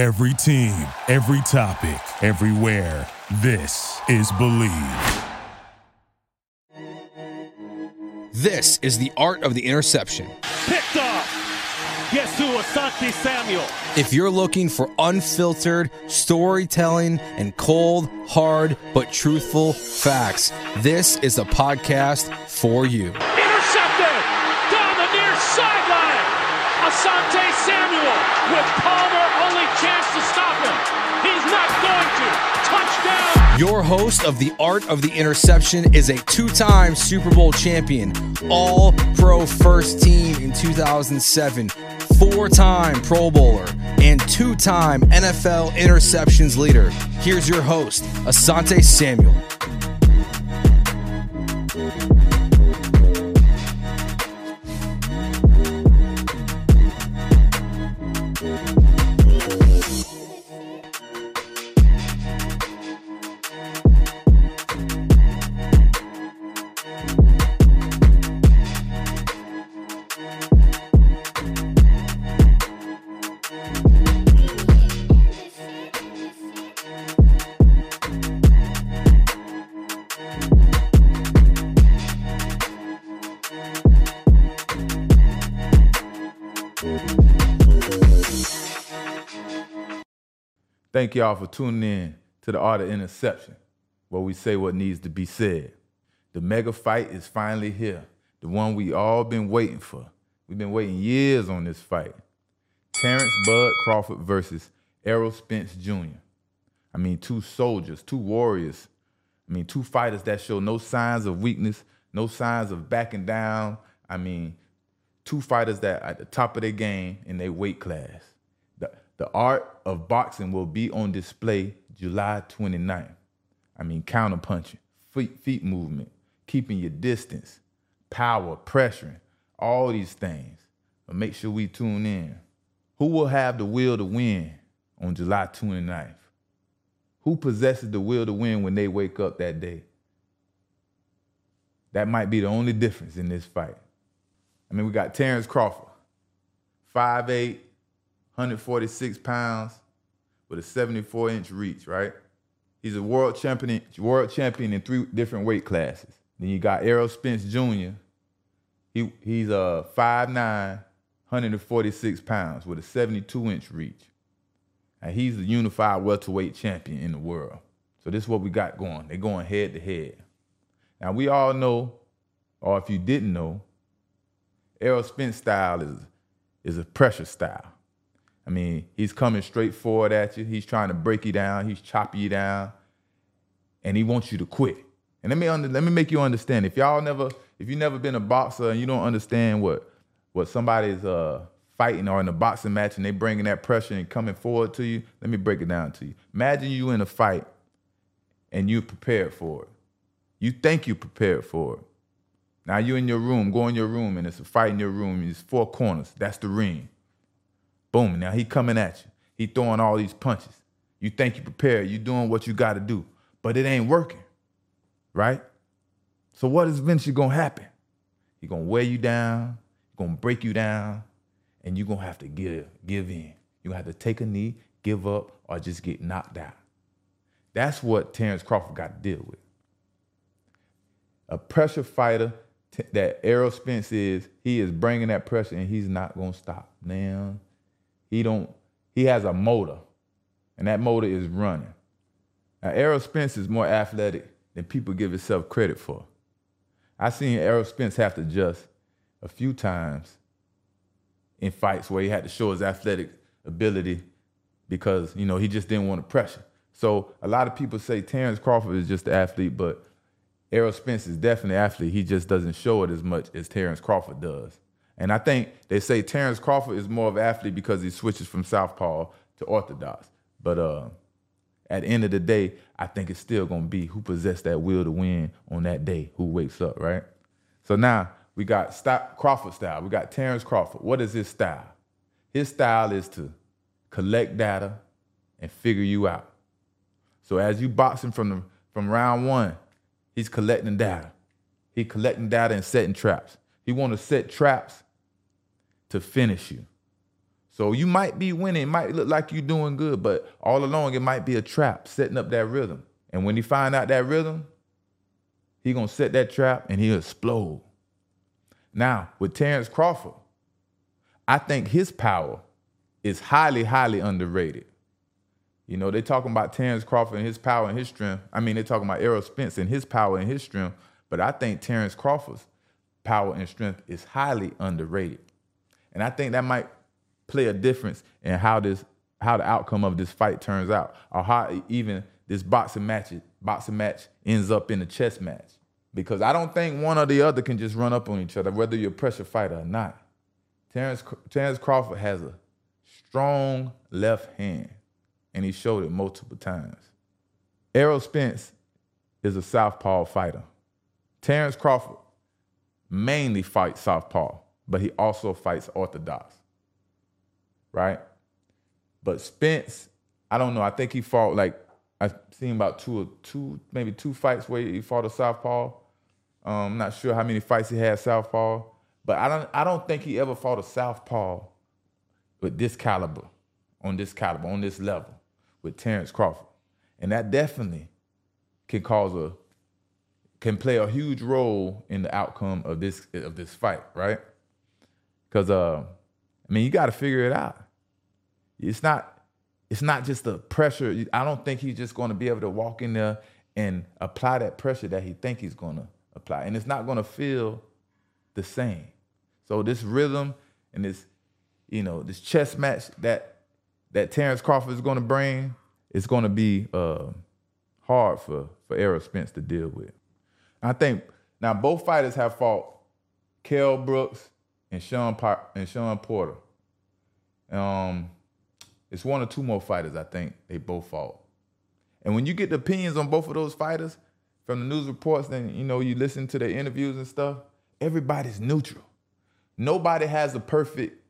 Every team, every topic, everywhere. This is Bleav. This is the art of the interception. Picked off. Guess who? Asante Samuel. If you're looking for unfiltered storytelling and cold, hard, but truthful facts, this is a podcast for you. Intercepted. Down the near sideline. Asante Samuel with Your host of The Art of the Interception is a two time Super Bowl champion, all pro first team in 2007, four time Pro Bowler, and two time NFL interceptions leader. Here's your host, Asante Samuel. Thank y'all for tuning in to the Art of Interception, where we say what needs to be said. The mega fight is finally here, the one we all been waiting for. We've been waiting years on this fight. Terence Bud Crawford versus Errol Spence Jr. I mean, two soldiers, two warriors. I mean, two fighters that show no signs of weakness, no signs of backing down. I mean, two fighters that are at the top of their game in their weight class. The, art of boxing will be on display July 29th. I mean, counterpunching, feet, feet movement, keeping your distance, power, pressuring, all these things. But make sure we tune in. Who will have the will to win on July 29th? Who possesses the will to win when they wake up that day? That might be the only difference in this fight. I mean, we got Terence Crawford, 5'8, 146 pounds, with a 74 inch reach, right? He's a world champion, world champion in three different weight classes. Then you got Errol Spence Jr. He he's uh, a 5'9, 146 pounds with a 72 inch reach. And he's the unified welterweight champion in the world. So this is what we got going. They're going head to head. Now we all know, or if you didn't know, Errol Spence style is, is a pressure style. I mean, he's coming straight forward at you. He's trying to break you down. He's chopping you down, and he wants you to quit. And let me under, let me make you understand. If y'all never, if you never been a boxer and you don't understand what what somebody's uh, fighting or in a boxing match and they bringing that pressure and coming forward to you, let me break it down to you. Imagine you in a fight and you prepared for it. You think you prepared for it. Now you in your room, go in your room, and it's a fight in your room. It's four corners. That's the ring. Boom. Now he coming at you. He throwing all these punches. You think you prepared. You doing what you got to do, but it ain't working, right? So what is eventually gonna happen? He gonna wear you down. He gonna break you down, and you gonna have to give give in. You gonna have to take a knee, give up, or just get knocked out. That's what Terence Crawford got to deal with. A pressure fighter that Errol Spence is, he is bringing that pressure, and he's not gonna stop. Now, he don't. He has a motor, and that motor is running. Now, Errol Spence is more athletic than people give himself credit for. I seen Errol Spence have to adjust a few times in fights where he had to show his athletic ability because you know he just didn't want to pressure. So a lot of people say Terence Crawford is just an athlete, but Errol Spence is definitely an athlete. He just doesn't show it as much as Terence Crawford does. And I think they say Terence Crawford is more of an athlete because he switches from southpaw to orthodox. But uh, at the end of the day, I think it's still gonna be who possessed that will to win on that day, who wakes up, right? So now we got St- Crawford style. We got Terence Crawford. What is his style? His style is to collect data and figure you out. So as you boxing from the from round one, he's collecting data. He collecting data and setting traps. He want to set traps to finish you. So you might be winning, it might look like you're doing good, but all along it might be a trap setting up that rhythm. And when he find out that rhythm, he gonna set that trap and he'll explode. Now, with Terence Crawford, I think his power is highly, highly underrated. You know, they talking about Terence Crawford and his power and his strength. I mean, they're talking about Errol Spence and his power and his strength, but I think Terence Crawford's power and strength is highly underrated. And I think that might play a difference in how this how the outcome of this fight turns out, or how even this boxing match boxing match ends up in a chess match. Because I don't think one or the other can just run up on each other, whether you're a pressure fighter or not. Terence, Terence Crawford has a strong left hand, and he showed it multiple times. Errol Spence is a southpaw fighter. Terence Crawford mainly fights southpaw, but he also fights orthodox. Right? But Spence, I don't know. I think he fought like I've seen about two or two, maybe two fights where he fought a southpaw. Um, I'm not sure how many fights he had southpaw, but I don't I don't think he ever fought a southpaw with this caliber, on this caliber, on this level, with Terence Crawford. And that definitely can cause a can play a huge role in the outcome of this of this fight, right? Because uh, I mean, you got to figure it out. It's not it's not just the pressure. I don't think he's just going to be able to walk in there and apply that pressure that he think he's going to apply, and it's not going to feel the same. So this rhythm and this, you know, this chess match that that Terence Crawford is going to bring it's going to be uh, hard for for Errol Spence to deal with. I think now both fighters have fought Kell Brooks and Sean and Shawn Porter. Um, it's one or two more fighters I think they both fought. And when you get the opinions on both of those fighters from the news reports, then you know you listen to their interviews and stuff. Everybody's neutral. Nobody has a perfect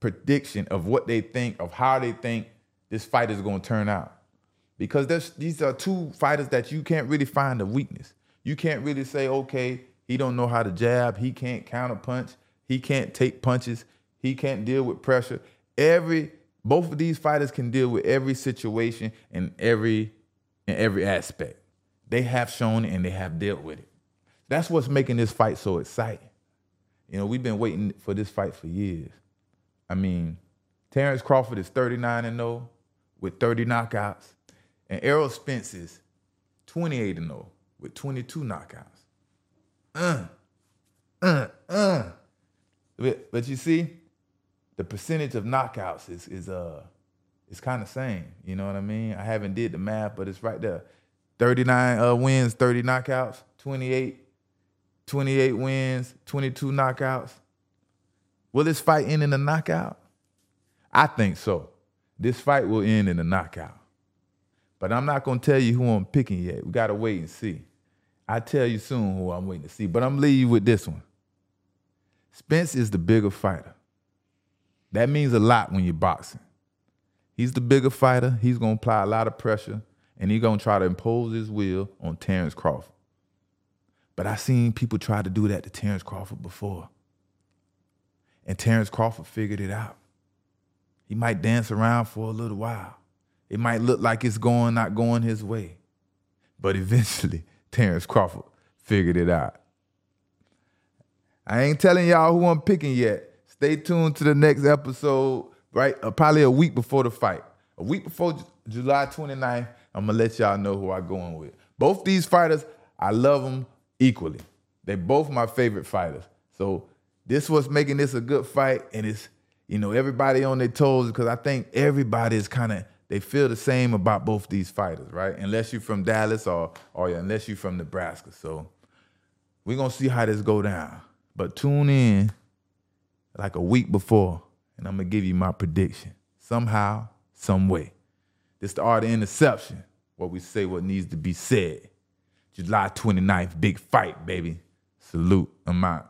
prediction of what they think, of how they think this fight is going to turn out. Because these are two fighters that you can't really find a weakness. You can't really say, okay, he don't know how to jab, he can't counter punch, he can't take punches, he can't deal with pressure. Every both of these fighters can deal with every situation and every in every aspect. They have shown and they have dealt with it. That's what's making this fight so exciting. You know, we've been waiting for this fight for years. I mean, Terence Crawford is 39 and 0 with 30 knockouts, and Errol Spence is 28 and 0 with 22 knockouts. Uh, uh, uh. But, you see, the percentage of knockouts is is uh it's kind of same. You know what I mean? I haven't did the math, but it's right there. 39 uh, wins, 30 knockouts, 28, 28 wins, 22 knockouts. Will this fight end in a knockout? I think so. This fight will end in a knockout. But I'm not gonna tell you who I'm picking yet. We gotta wait and see. I tell you soon who I'm waiting to see. But I'm leaving you with this one. Spence is the bigger fighter. That means a lot when you're boxing. He's the bigger fighter. He's gonna apply a lot of pressure, and he's gonna try to impose his will on Terence Crawford. But I've seen people try to do that to Terence Crawford before. And Terence Crawford figured it out. He might dance around for a little while. It might look like it's going, not going his way. But eventually, Terence Crawford figured it out. I ain't telling y'all who I'm picking yet. Stay tuned to the next episode, right? Uh, probably a week before the fight. A week before J- July 29th, I'm gonna let y'all know who I'm going with. Both these fighters, I love them equally. They both my favorite fighters. So this was making this a good fight, and it's you know everybody on their toes because I think everybody is kind of they feel the same about both these fighters, right? Unless you're from Dallas or or unless you're from Nebraska. So we're gonna see how this go down. But tune in like a week before, and I'm gonna give you my prediction. Somehow, some way. This the art of interception. What we say what needs to be said. July 29th, big fight, baby. Salute. I'm out.